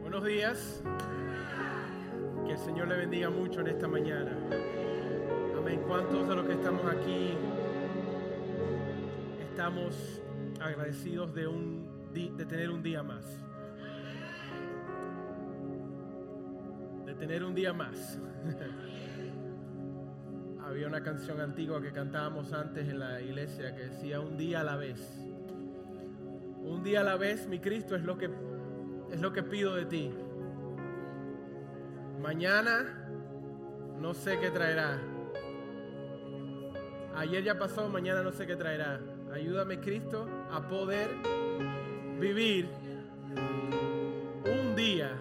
Buenos días. Que el Señor le bendiga mucho en esta mañana. Amén. ¿Cuántos de los que estamos aquí estamos agradecidos de, un, de tener un día más? De tener un día más. Había una canción antigua que cantábamos antes en la iglesia que decía un día a la vez. Un día a la vez, mi Cristo, es lo que es lo que pido de ti. Mañana no sé qué traerá. Ayer ya pasó, mañana no sé qué traerá. Ayúdame, Cristo, a poder vivir un día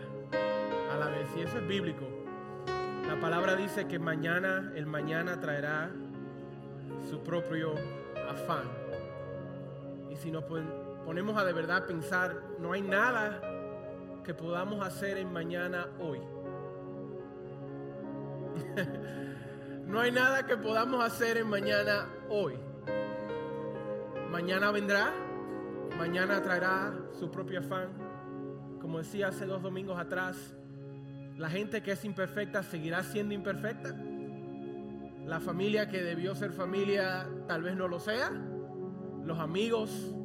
a la vez. Y eso es bíblico. La palabra dice que mañana, el mañana traerá su propio afán. Y si nos ponemos a de verdad pensar, no hay nada que podamos hacer en mañana hoy. no hay nada que podamos hacer en mañana hoy. Mañana vendrá, mañana traerá su propio afán. Como decía hace dos domingos atrás, la gente que es imperfecta seguirá siendo imperfecta. La familia que debió ser familia tal vez no lo sea. Los amigos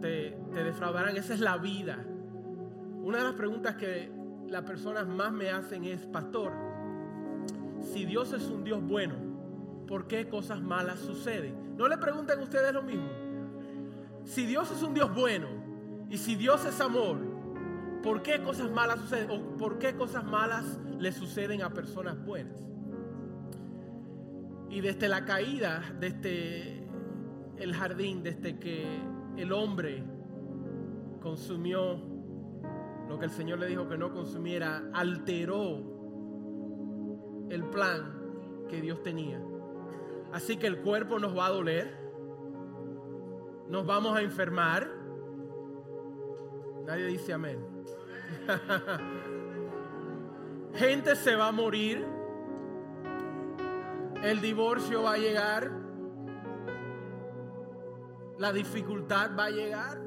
te, defraudarán. Esa es la vida. Una de las preguntas que las personas más me hacen es, pastor, si Dios es un Dios bueno, ¿por qué cosas malas suceden? No le pregunten ustedes lo mismo. Si Dios es un Dios bueno y si Dios es amor, ¿Por qué cosas malas suceden? ¿O por qué cosas malas le suceden a personas buenas? Y desde la caída, desde el jardín, desde que el hombre consumió lo que el Señor le dijo que no consumiera, alteró el plan que Dios tenía. Así que el cuerpo nos va a doler, nos vamos a enfermar. Nadie dice amén. Gente se va a morir. El divorcio va a llegar. La dificultad va a llegar.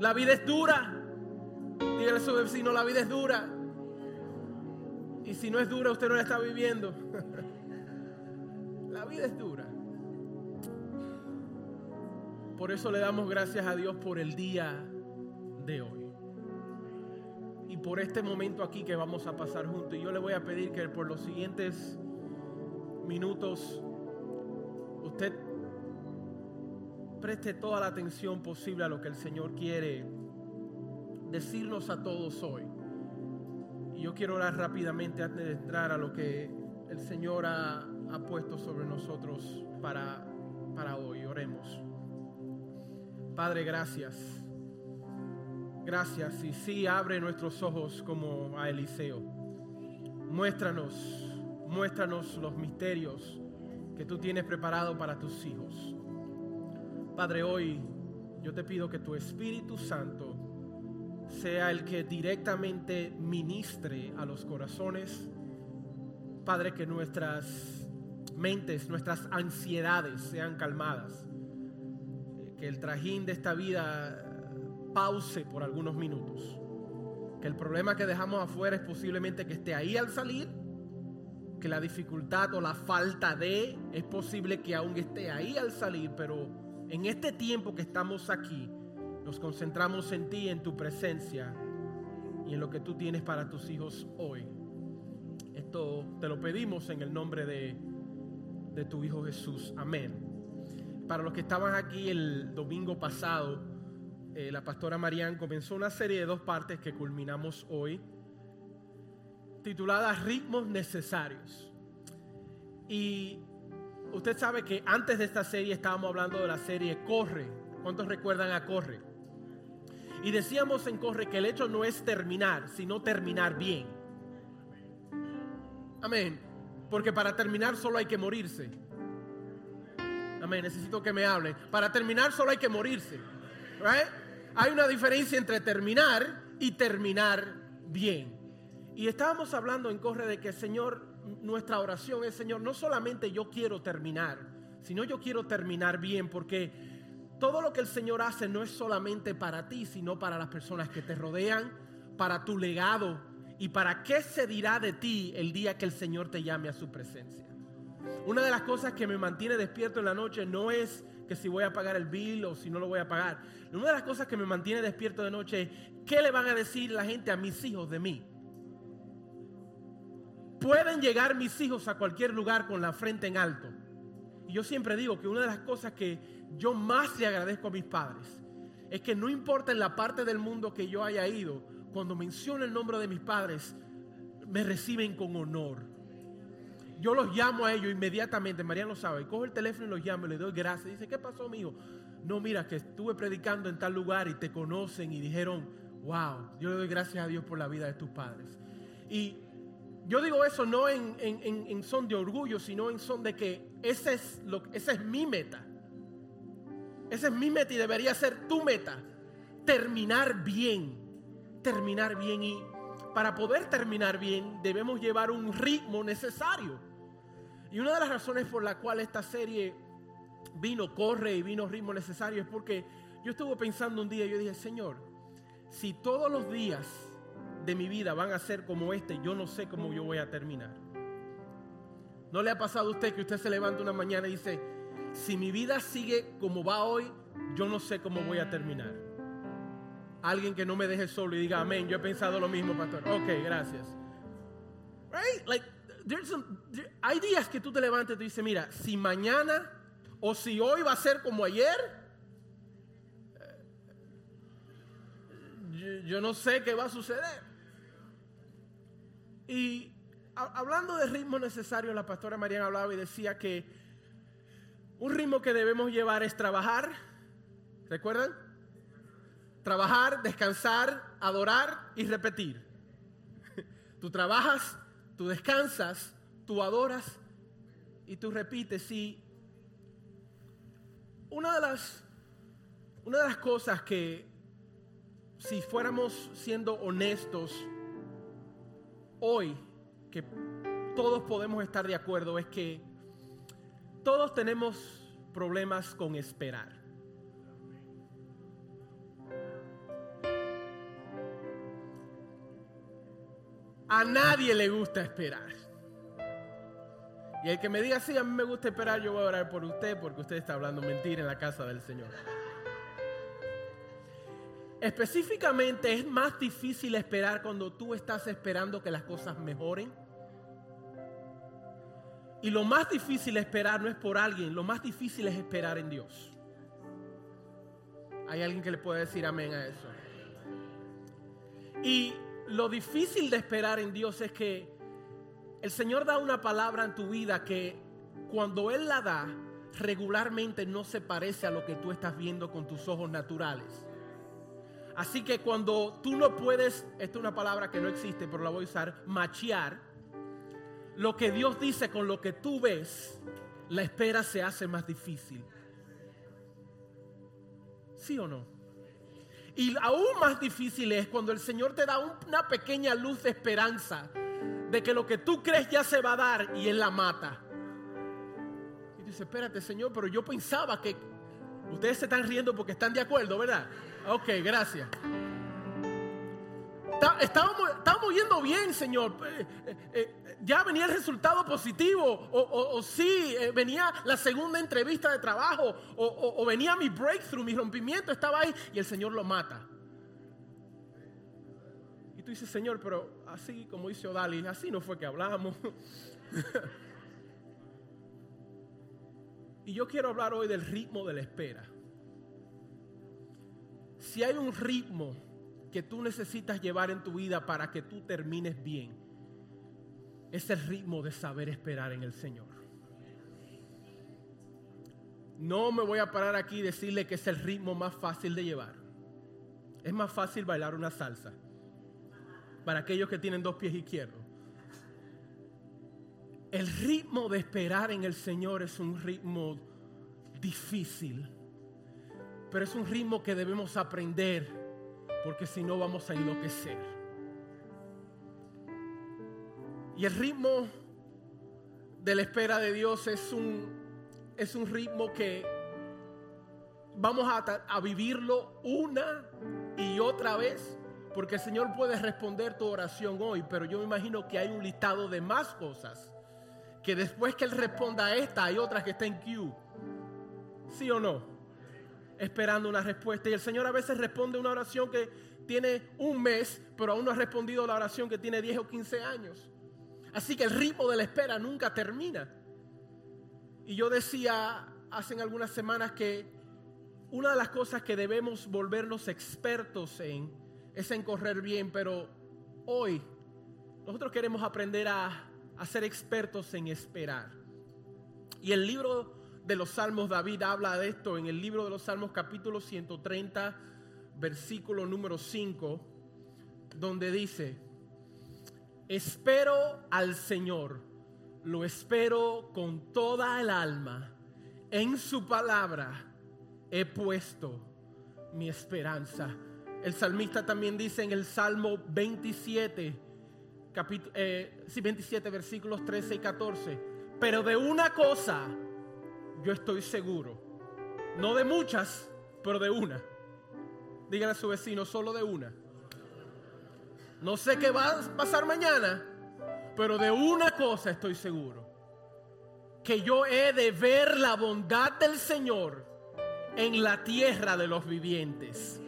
La vida es dura. Dígale a su vecino, la vida es dura. Y si no es dura, usted no la está viviendo. la vida es dura. Por eso le damos gracias a Dios por el día de hoy y por este momento aquí que vamos a pasar juntos. Y yo le voy a pedir que por los siguientes minutos usted preste toda la atención posible a lo que el Señor quiere decirnos a todos hoy. Y yo quiero orar rápidamente antes de entrar a lo que el Señor ha, ha puesto sobre nosotros para, para hoy. Oremos. Padre, gracias. Gracias y sí abre nuestros ojos como a Eliseo. Muéstranos, muéstranos los misterios que tú tienes preparado para tus hijos. Padre, hoy yo te pido que tu Espíritu Santo sea el que directamente ministre a los corazones. Padre, que nuestras mentes, nuestras ansiedades sean calmadas. Que el trajín de esta vida pause por algunos minutos. Que el problema que dejamos afuera es posiblemente que esté ahí al salir, que la dificultad o la falta de es posible que aún esté ahí al salir, pero en este tiempo que estamos aquí, nos concentramos en ti, en tu presencia y en lo que tú tienes para tus hijos hoy. Esto te lo pedimos en el nombre de, de tu Hijo Jesús. Amén. Para los que estaban aquí el domingo pasado, eh, la pastora Marian comenzó una serie de dos partes que culminamos hoy, tituladas Ritmos Necesarios. Y usted sabe que antes de esta serie estábamos hablando de la serie Corre. ¿Cuántos recuerdan a Corre? Y decíamos en Corre que el hecho no es terminar, sino terminar bien. Amén. Porque para terminar solo hay que morirse. Amén. Necesito que me hablen. Para terminar solo hay que morirse. Hay una diferencia entre terminar y terminar bien. Y estábamos hablando en Corre de que, Señor, nuestra oración es, Señor, no solamente yo quiero terminar, sino yo quiero terminar bien, porque todo lo que el Señor hace no es solamente para ti, sino para las personas que te rodean, para tu legado y para qué se dirá de ti el día que el Señor te llame a su presencia. Una de las cosas que me mantiene despierto en la noche no es que si voy a pagar el bill o si no lo voy a pagar. Una de las cosas que me mantiene despierto de noche es qué le van a decir la gente a mis hijos de mí. Pueden llegar mis hijos a cualquier lugar con la frente en alto. Y yo siempre digo que una de las cosas que yo más le agradezco a mis padres es que no importa en la parte del mundo que yo haya ido, cuando menciono el nombre de mis padres, me reciben con honor. Yo los llamo a ellos inmediatamente, María lo sabe, cojo el teléfono y los llamo y le doy gracias. Dice, ¿qué pasó, amigo? No, mira, que estuve predicando en tal lugar y te conocen y dijeron, wow, yo le doy gracias a Dios por la vida de tus padres. Y yo digo eso no en, son de orgullo, sino en son de que ese es lo, esa es mi meta. Esa es mi meta y debería ser tu meta. Terminar bien. Terminar bien. Y para poder terminar bien debemos llevar un ritmo necesario. Y una de las razones por la cual esta serie vino, corre y vino ritmo necesario es porque yo estuve pensando un día y yo dije, Señor, si todos los días de mi vida van a ser como este, yo no sé cómo yo voy a terminar. ¿No le ha pasado a usted que usted se levanta una mañana y dice, si mi vida sigue como va hoy, yo no sé cómo voy a terminar? Alguien que no me deje solo y diga, amén, yo he pensado lo mismo, pastor. Ok, gracias. Right? Like, hay días que tú te levantas y te dices, mira, si mañana o si hoy va a ser como ayer, eh, yo no sé qué va a suceder. Y hablando de ritmo necesario, la pastora Mariana hablaba y decía que un ritmo que debemos llevar es trabajar, ¿recuerdan? Trabajar, descansar, adorar y repetir. Tú trabajas, tú descansas, tú adoras y tú repites. Y una de las, una de las cosas que, si fuéramos siendo honestos, hoy que todos podemos estar de acuerdo es que todos tenemos problemas con esperar. A nadie le gusta esperar. Y el que me diga, sí, a mí me gusta esperar, yo voy a orar por usted porque usted está hablando mentira en la casa del Señor. Específicamente es más difícil esperar cuando tú estás esperando que las cosas mejoren. Y lo más difícil esperar no es por alguien, lo más difícil es esperar en Dios. ¿Hay alguien que le puede decir amén a eso? Y lo difícil de esperar en Dios es que el Señor da una palabra en tu vida que cuando Él la da, regularmente no se parece a lo que tú estás viendo con tus ojos naturales. Así que cuando tú no puedes, esta es una palabra que no existe, pero la voy a usar, machear, lo que Dios dice con lo que tú ves, la espera se hace más difícil. ¿Sí o no? Y aún más difícil es cuando el Señor te da una pequeña luz de esperanza de que lo que tú crees ya se va a dar y Él la mata. Y dice, espérate Señor, pero yo pensaba que ustedes se están riendo porque están de acuerdo, ¿verdad? Ok, gracias. Estábamos, estábamos yendo bien, Señor. Eh, eh, eh, ya venía el resultado positivo. O, sí, venía la segunda entrevista de trabajo. O, venía mi breakthrough, mi rompimiento estaba ahí. Y el Señor lo mata. Y tú dices, Señor, pero así como dice Odali, así no fue que hablamos. y yo quiero hablar hoy del ritmo de la espera si hay un ritmo que tú necesitas llevar en tu vida para que tú termines bien, es el ritmo de saber esperar en el Señor. No me voy a parar aquí y decirle que es el ritmo más fácil de llevar. Es más fácil bailar una salsa para aquellos que tienen dos pies izquierdos. El ritmo de esperar en el Señor es un ritmo difícil pero es un ritmo que debemos aprender porque si no vamos a enloquecer. Y el ritmo de la espera de Dios es un, es un ritmo que vamos a, a vivirlo una y otra vez. Porque el Señor puede responder tu oración hoy, pero yo me imagino que hay un listado de más cosas. Que después que Él responda a esta, hay otras que están en queue. ¿Sí o no? Esperando una respuesta. Y el Señor a veces responde una oración que tiene un mes, pero aún no ha respondido la oración que tiene 10 o 15 años. Así que el ritmo de la espera nunca termina. Y yo decía hace algunas semanas que una de las cosas que debemos volvernos expertos en es en correr bien, pero hoy nosotros queremos aprender a, a ser expertos en esperar. Y el libro de los Salmos, David habla de esto en el libro de los Salmos capítulo 130, versículo número 5, donde dice, espero al Señor, lo espero con toda el alma, en su palabra he puesto mi esperanza. El salmista también dice en el Salmo 27, capítulo, eh, 27 versículos 13 y 14, pero de una cosa yo estoy seguro, no de muchas, pero de una. Dígale a su vecino, solo de una. No sé qué va a pasar mañana, pero de una cosa estoy seguro. Que yo he de ver la bondad del Señor en la tierra de los vivientes.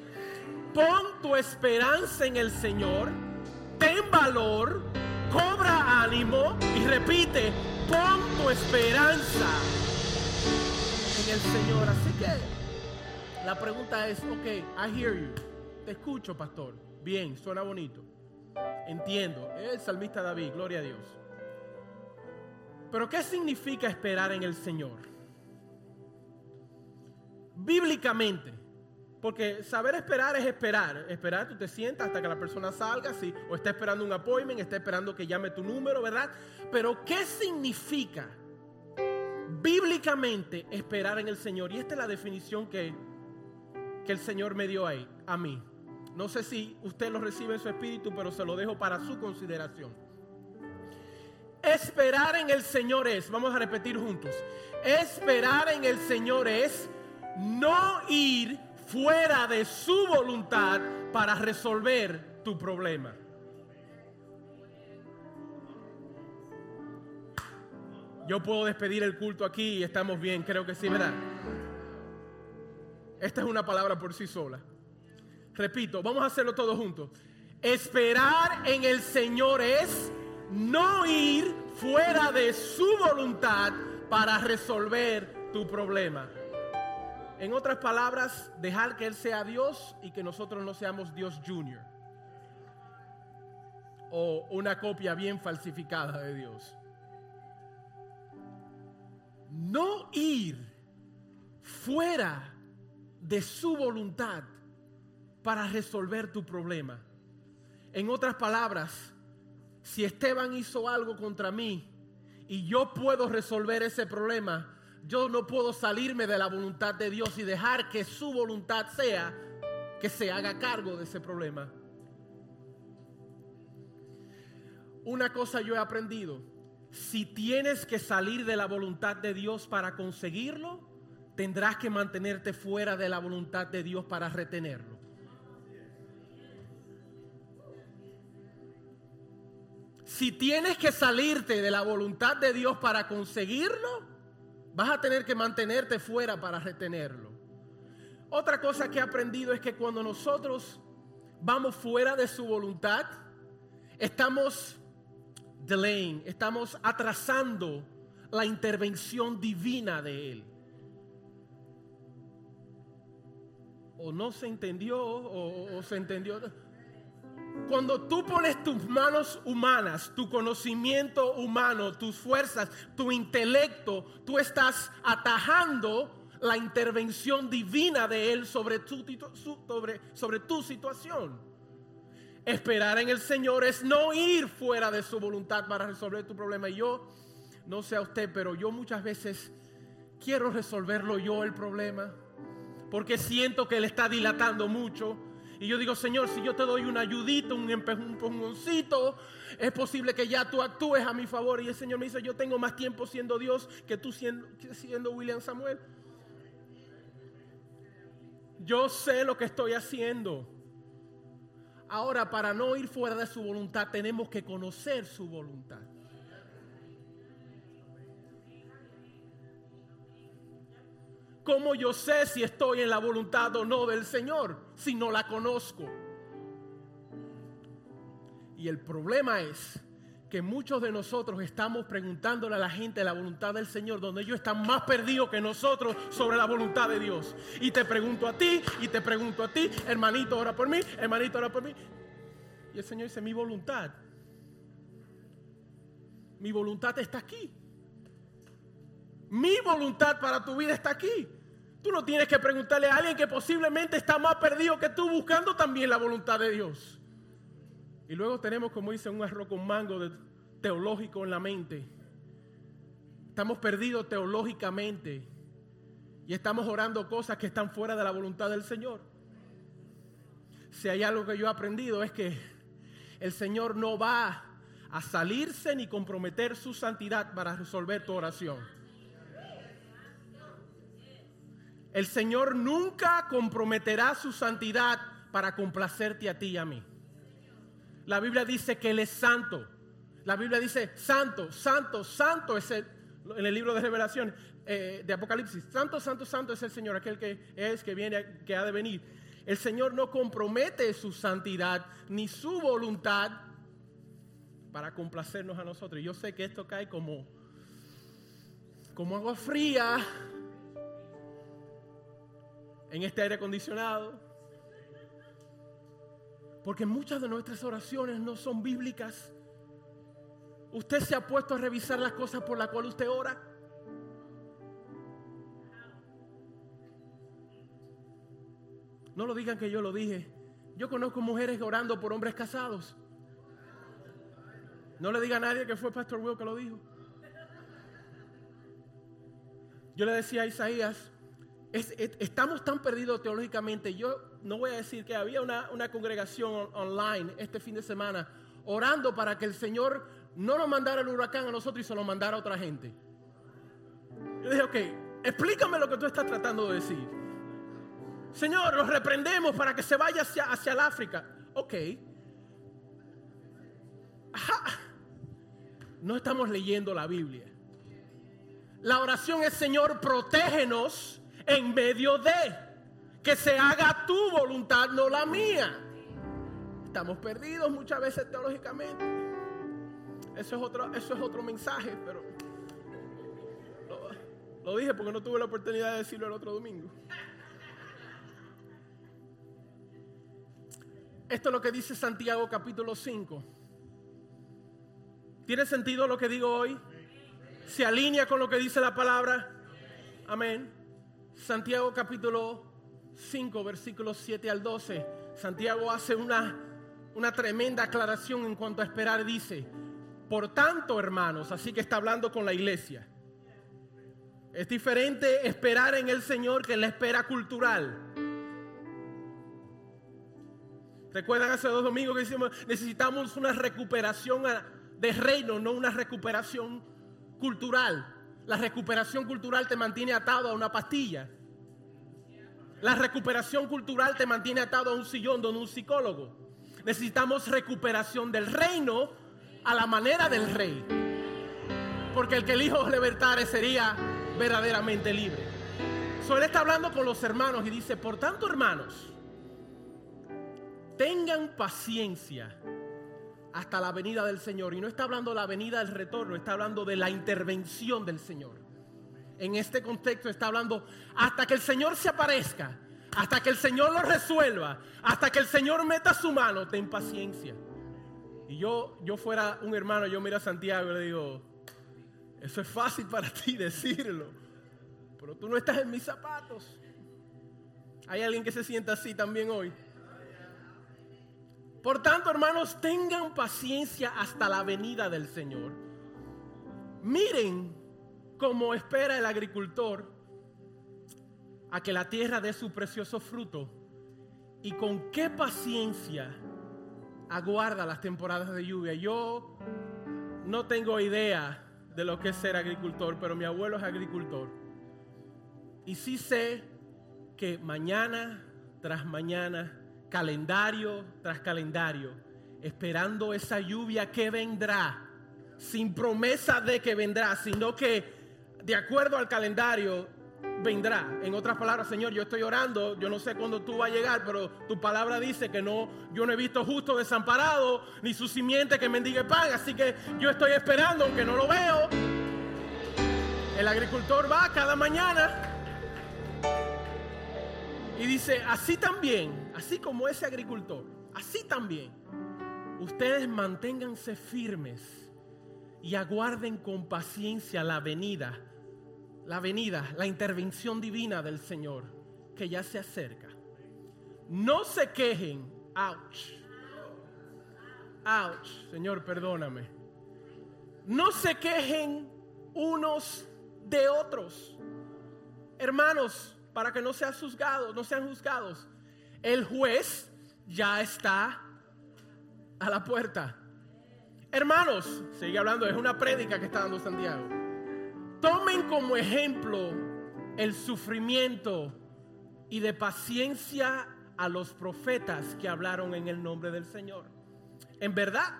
Pon tu esperanza en el Señor, ten valor, cobra ánimo y repite, pon tu esperanza en el Señor. Así que la pregunta es, ok, I hear you. Te escucho, pastor. Bien, suena bonito. Entiendo. El salmista David, gloria a Dios. Pero ¿qué significa esperar en el Señor? Bíblicamente. Porque saber esperar es esperar. Esperar, tú te sientas hasta que la persona salga, sí, o está esperando un appointment, está esperando que llame tu número, ¿verdad? Pero ¿qué significa bíblicamente esperar en el Señor? Y esta es la definición que, que el Señor me dio ahí, a mí. No sé si usted lo recibe en su espíritu, pero se lo dejo para su consideración. Esperar en el Señor es, vamos a repetir juntos, esperar en el Señor es no ir fuera de su voluntad para resolver tu problema. Yo puedo despedir el culto aquí y estamos bien, creo que sí, ¿verdad? Esta es una palabra por sí sola. Repito, vamos a hacerlo todos juntos. Esperar en el Señor es no ir fuera de su voluntad para resolver tu problema. En otras palabras, dejar que Él sea Dios y que nosotros no seamos Dios Junior. O una copia bien falsificada de Dios. No ir fuera de su voluntad para resolver tu problema. En otras palabras, si Esteban hizo algo contra mí y yo puedo resolver ese problema, yo no puedo salirme de la voluntad de Dios y dejar que su voluntad sea que se haga cargo de ese problema. Una cosa yo he aprendido, si tienes que salir de la voluntad de Dios para conseguirlo, tendrás que mantenerte fuera de la voluntad de Dios para retenerlo. Si tienes que salirte de la voluntad de Dios para conseguirlo, Vas a tener que mantenerte fuera para retenerlo. Otra cosa que he aprendido es que cuando nosotros vamos fuera de su voluntad, estamos delaying, estamos atrasando la intervención divina de Él. O no se entendió o, se entendió. Cuando tú pones tus manos humanas, tu conocimiento humano, tus fuerzas, tu intelecto, tú estás atajando la intervención divina de Él sobre tu, sobre tu situación. Esperar en el Señor es no ir fuera de su voluntad para resolver tu problema. Y yo, no sé a usted, pero yo muchas veces quiero resolverlo yo el problema. Porque siento que Él está dilatando mucho y yo digo, Señor, si yo te doy un ayudito, un empujoncito, es posible que ya tú actúes a mi favor. Y el Señor me dice, yo tengo más tiempo siendo Dios que tú siendo William Samuel. Yo sé lo que estoy haciendo. Ahora, para no ir fuera de su voluntad, tenemos que conocer su voluntad. ¿Cómo yo sé si estoy en la voluntad o no del Señor si no la conozco? Y el problema es que muchos de nosotros estamos preguntándole a la gente la voluntad del Señor, donde ellos están más perdidos que nosotros sobre la voluntad de Dios. Y te pregunto a ti, y te pregunto a ti, hermanito, ora por mí, hermanito, ora por mí. Y el Señor dice, mi voluntad, mi voluntad está aquí. Mi voluntad para tu vida está aquí. Tú no tienes que preguntarle a alguien que posiblemente está más perdido que tú buscando también la voluntad de Dios. Y luego tenemos, como dice, un arroz con mango de, teológico en la mente. Estamos perdidos teológicamente y estamos orando cosas que están fuera de la voluntad del Señor. Si hay algo que yo he aprendido es que el Señor no va a salirse ni comprometer su santidad para resolver tu oración. El Señor nunca comprometerá su santidad para complacerte a ti y a mí. La Biblia dice que Él es santo. La Biblia dice santo, santo, santo es el, en el libro de revelación, eh, de Apocalipsis. Santo, santo, santo es el Señor, aquel que es, que viene, que ha de venir. El Señor no compromete su santidad ni su voluntad para complacernos a nosotros. Yo sé que esto cae como, como agua fría en este aire acondicionado. Porque muchas de nuestras oraciones no son bíblicas. ¿Usted se ha puesto a revisar las cosas por las cuales usted ora? No lo digan que yo lo dije. Yo conozco mujeres orando por hombres casados. No le diga a nadie que fue Pastor Will que lo dijo. Yo le decía a Isaías, estamos tan perdidos teológicamente. Yo no voy a decir que había una, congregación online este fin de semana orando para que el Señor no nos mandara el huracán a nosotros y se lo mandara a otra gente. Yo dije, ok, explícame lo que tú estás tratando de decir. Señor, los reprendemos para que se vaya hacia, hacia el África. Ok. No estamos leyendo la Biblia. La oración es, Señor, protégenos en medio de que se haga tu voluntad, no la mía. Estamos perdidos muchas veces teológicamente. Eso es otro, eso es otro mensaje, pero lo, lo dije porque no tuve la oportunidad de decirlo el otro domingo. Esto es lo que dice Santiago capítulo 5. ¿Tiene sentido lo que digo hoy? ¿Se alinea con lo que dice la palabra? Amén. Santiago capítulo 5, versículos 7 al 12, Santiago hace una, una tremenda aclaración en cuanto a esperar. Dice, por tanto, hermanos, así que está hablando con la iglesia. Es diferente esperar en el Señor que en la espera cultural. ¿Recuerdan hace dos domingos que decimos necesitamos una recuperación de reino, no una recuperación cultural? La recuperación cultural te mantiene atado a una pastilla. La recuperación cultural te mantiene atado a un sillón donde un psicólogo. Necesitamos recuperación del reino a la manera del rey. Porque el que el Hijo libertare sería verdaderamente libre. So, él está hablando con los hermanos y dice, por tanto hermanos, tengan paciencia hasta la venida del Señor. Y no está hablando de la venida del retorno, está hablando de la intervención del Señor en este contexto está hablando hasta que el Señor se aparezca, hasta que el Señor lo resuelva, hasta que el Señor meta su mano, ten paciencia. Y yo, yo fuera un hermano, yo miro a Santiago y le digo, eso es fácil para ti decirlo, pero tú no estás en mis zapatos. Hay alguien que se sienta así también hoy. Por tanto, hermanos, tengan paciencia hasta la venida del Señor. Miren como espera el agricultor a que la tierra dé su precioso fruto y con qué paciencia aguarda las temporadas de lluvia. Yo no tengo idea de lo que es ser agricultor, pero mi abuelo es agricultor. Y sí sé que mañana tras mañana, calendario tras calendario, esperando esa lluvia que vendrá, sin promesa de que vendrá, sino que de acuerdo al calendario vendrá. En otras palabras, Señor, yo estoy orando, yo no sé cuándo tú vas a llegar, pero tu palabra dice que no, yo no he visto justo desamparado, ni su simiente que mendigue pan, así que yo estoy esperando, aunque no lo veo. El agricultor va cada mañana y dice, así también, así como ese agricultor, así también, ustedes manténganse firmes y aguarden con paciencia la venida la venida, la intervención divina del Señor que ya se acerca. No se quejen, ouch, ouch, Señor, perdóname. No se quejen unos de otros. Hermanos, para que no sean juzgados, no sean juzgados. El juez ya está a la puerta. Hermanos, sigue hablando, es una prédica que está dando Santiago. Tomen como ejemplo el sufrimiento y de paciencia a los profetas que hablaron en el nombre del Señor. En verdad,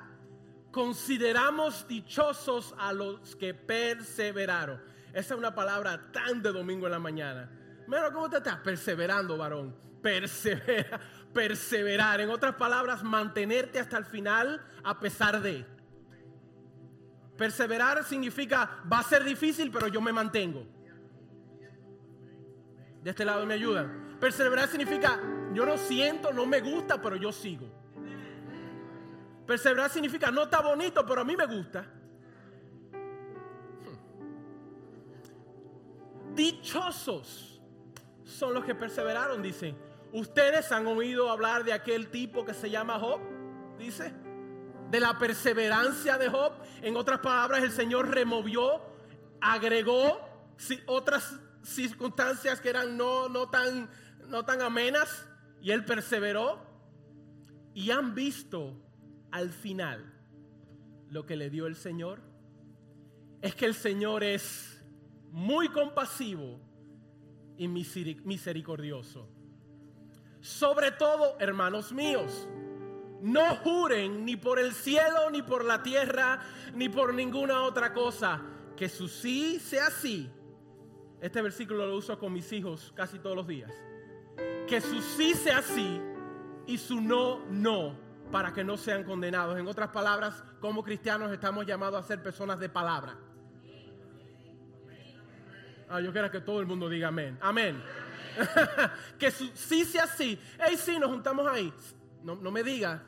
consideramos dichosos a los que perseveraron. Esa es una palabra tan de domingo en la mañana. Mira, ¿cómo te estás? Perseverando, varón. Persevera, perseverar. En otras palabras, mantenerte hasta el final a pesar de. Perseverar significa, va a ser difícil, pero yo me mantengo. De este lado me ayudan. Perseverar significa, yo no siento, no me gusta, pero yo sigo. Perseverar significa, no está bonito, pero a mí me gusta. Dichosos son los que perseveraron, dice. Ustedes han oído hablar de aquel tipo que se llama Job, dice de la perseverancia de Job. En otras palabras, el Señor removió, agregó otras circunstancias que eran no, no, tan, no tan amenas y él perseveró. Y han visto al final lo que le dio el Señor. Es que el Señor es muy compasivo y misericordioso. Sobre todo, hermanos míos, no juren ni por el cielo, ni por la tierra, ni por ninguna otra cosa. Que su sí sea sí. Este versículo lo uso con mis hijos casi todos los días. Que su sí sea sí y su no, no, para que no sean condenados. En otras palabras, como cristianos estamos llamados a ser personas de palabra. Ah, yo quiero que todo el mundo diga amén. Amén. que su sí sea sí. Hey, sí, nos juntamos ahí. No, no me diga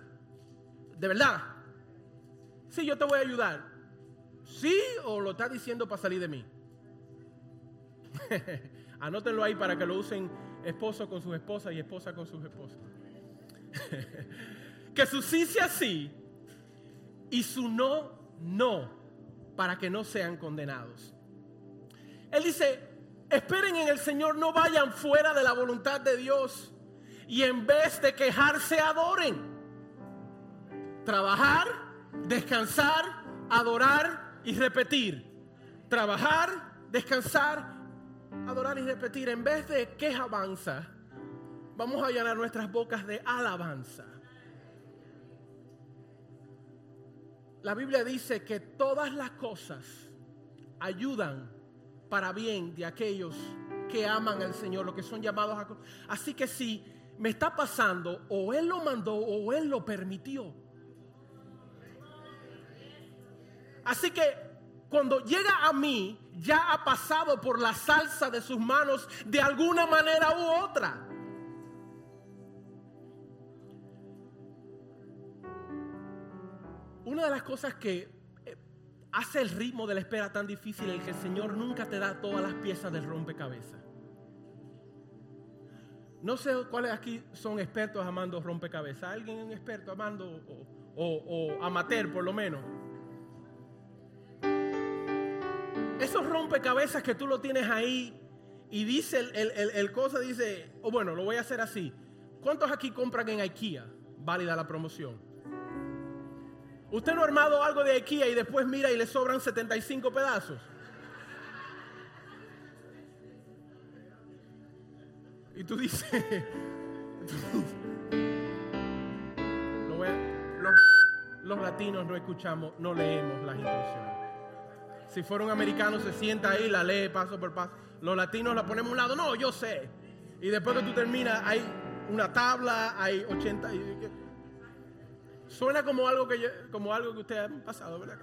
de verdad. Sí, yo te voy a ayudar. ¿Sí o lo estás diciendo para salir de mí? Anótenlo ahí para que lo usen esposo con sus esposas y esposa con sus esposas. que su sí sea sí y su no, no, para que no sean condenados. Él dice, esperen en el Señor, no vayan fuera de la voluntad de Dios y en vez de quejarse, adoren. Trabajar, descansar, adorar y repetir. Trabajar, descansar, adorar y repetir. En vez de quejabanza, vamos a llenar nuestras bocas de alabanza. La Biblia dice que todas las cosas ayudan para bien de aquellos que aman al Señor, los que son llamados a... Así que si me está pasando, o Él lo mandó o Él lo permitió. Así que cuando llega a mí, ya ha pasado por la salsa de sus manos de alguna manera u otra. Una de las cosas que hace el ritmo de la espera tan difícil es que el Señor nunca te da todas las piezas del rompecabezas. No sé cuáles aquí son expertos amando rompecabezas. ¿Alguien experto amando o, o amateur por lo menos? esos rompecabezas que tú lo tienes ahí y dice el, cosa, dice, o oh, bueno, lo voy a hacer así. ¿Cuántos aquí compran en IKEA? Válida la promoción. Usted no ha armado algo de IKEA y después mira y le sobran 75 pedazos. Y tú dices, los latinos no escuchamos, no leemos las instrucciones. Si fuera un americano se sienta ahí, la lee paso por paso. Los latinos la ponemos a un lado, no, yo sé. Y después que tú terminas, hay una tabla, hay 80. Suena como algo que, como algo que ustedes han pasado, ¿verdad?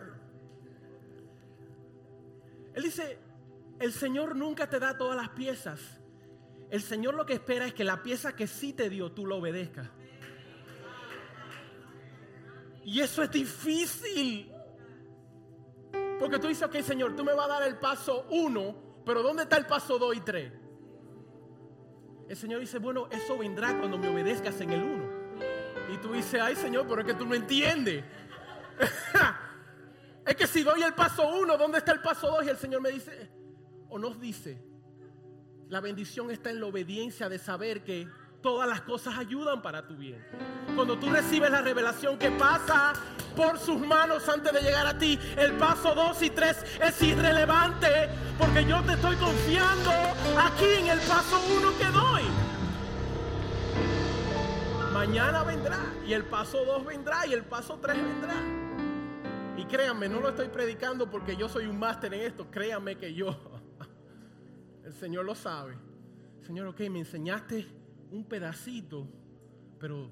Él dice, el Señor nunca te da todas las piezas. El Señor lo que espera es que la pieza que sí te dio, tú lo obedezcas. Y eso es difícil. Porque tú dices, ok, Señor, tú me vas a dar el paso uno, pero ¿dónde está el paso dos y tres? El Señor dice, bueno, eso vendrá cuando me obedezcas en el uno. Y tú dices, ay Señor, pero es que tú no entiendes. es que si doy el paso uno, ¿dónde está el paso dos? Y el Señor me dice, o nos dice, la bendición está en la obediencia de saber que todas las cosas ayudan para tu bien. Cuando tú recibes la revelación que pasa por sus manos antes de llegar a ti, el paso 2 y 3 es irrelevante porque yo te estoy confiando aquí en el paso 1 que doy. Mañana vendrá y el paso 2 vendrá y el paso 3 vendrá. Y créanme, no lo estoy predicando porque yo soy un máster en esto, créanme que yo, el Señor lo sabe. Señor, ok, me enseñaste un pedacito, pero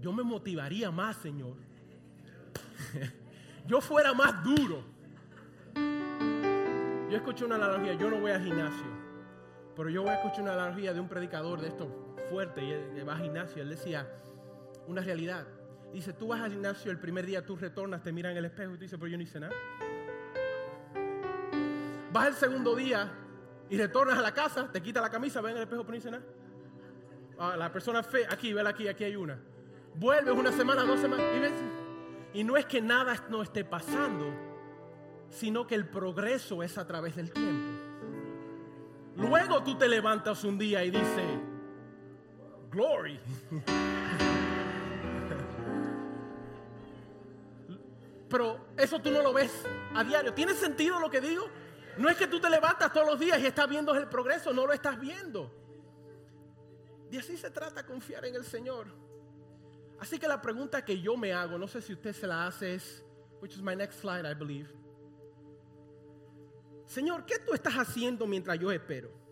yo me motivaría más, Señor. yo fuera más duro. Yo escuché una analogía, yo no voy al gimnasio, pero yo voy a escuchar una analogía de un predicador de esto fuerte y él va al gimnasio. Él decía una realidad. Dice, tú vas al gimnasio el primer día, tú retornas, te miras en el espejo y tú dices, pero yo no hice nada. Vas el segundo día y retornas a la casa, te quitas la camisa, ves en el espejo, pero no hice nada. Ah, la persona fe, aquí, vela aquí, aquí hay una. Vuelves una semana, dos semanas y ves. Y no es que nada no esté pasando, sino que el progreso es a través del tiempo. Luego tú te levantas un día y dices, glory. Pero eso tú no lo ves a diario. ¿Tiene sentido lo que digo? No es que tú te levantas todos los días y estás viendo el progreso, no lo estás viendo. Y así se trata confiar en el Señor. Así que la pregunta que yo me hago, no sé si usted se la hace, es, which is my next slide, I believe. Señor, ¿qué tú estás haciendo mientras yo espero?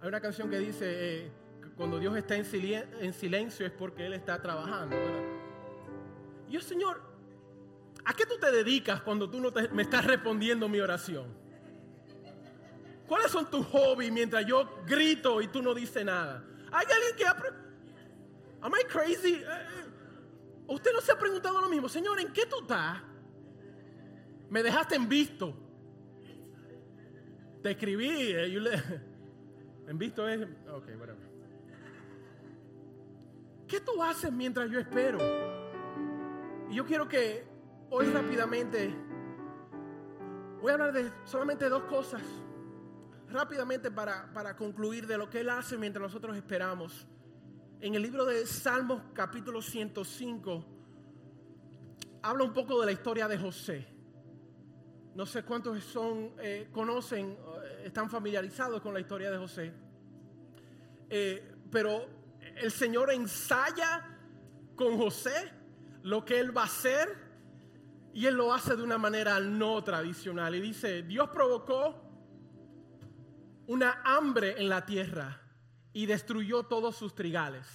Hay una canción que dice, eh, que cuando Dios está en, silen- en silencio es porque Él está trabajando. Y yo, Señor, ¿a qué tú te dedicas cuando tú no me estás respondiendo mi oración? ¿Cuáles son tus hobbies mientras yo grito y tú no dices nada? ¿Hay alguien que ha... Am I crazy? Eh, eh, Usted no se ha preguntado lo mismo. Señor, ¿en qué tú estás? Me dejaste en visto. Te escribí. eh, En visto es... Ok, whatever. ¿Qué tú haces mientras yo espero? Y yo quiero que hoy rápidamente... Voy a hablar de solamente dos cosas rápidamente para, para concluir de lo que Él hace mientras nosotros esperamos. En el libro de Salmos capítulo 105 habla un poco de la historia de José. No sé cuántos son, eh, conocen, están familiarizados con la historia de José. Eh, pero el Señor ensaya con José lo que Él va a hacer y Él lo hace de una manera no tradicional. Y dice, Dios provocó una hambre en la tierra y destruyó todos sus trigales.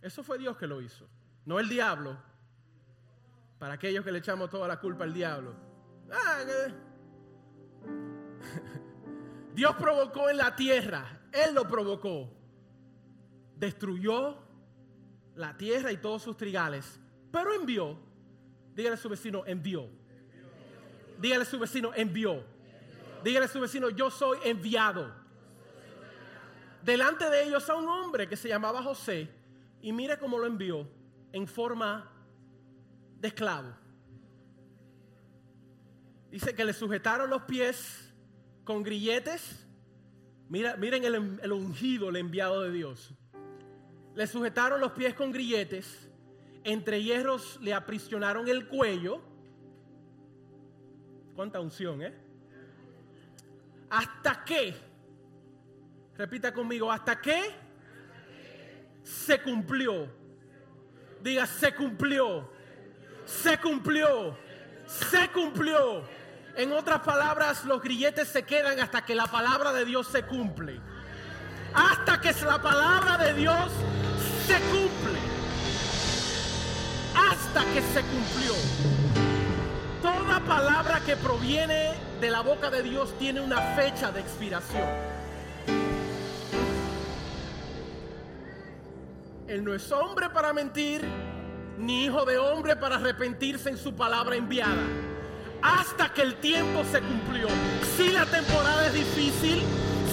Eso fue Dios que lo hizo, no el diablo. Para aquellos que le echamos toda la culpa al diablo. Ah, que- Dios provocó en la tierra, Él lo provocó. Destruyó la tierra y todos sus trigales, pero envió. Dígale a su vecino, envió. Dígale a su vecino, envió. Dígale a su vecino, yo soy enviado. Delante de ellos a un hombre que se llamaba José y mire cómo lo envió en forma de esclavo. Dice que le sujetaron los pies con grilletes. Mira, miren el, el ungido, el enviado de Dios. Le sujetaron los pies con grilletes. Entre hierros le aprisionaron el cuello. Cuánta unción, ¿eh? Hasta que Repita conmigo, ¿hasta qué? Se cumplió. Diga, se cumplió. Se cumplió. Se cumplió. En otras palabras, los grilletes se quedan hasta que la palabra de Dios se cumple. Hasta que la palabra de Dios se cumple. Hasta que se cumplió. Toda palabra que proviene de la boca de Dios tiene una fecha de expiración. Él no es hombre para mentir, ni hijo de hombre para arrepentirse en su palabra enviada. Hasta que el tiempo se cumplió. Si la temporada es difícil,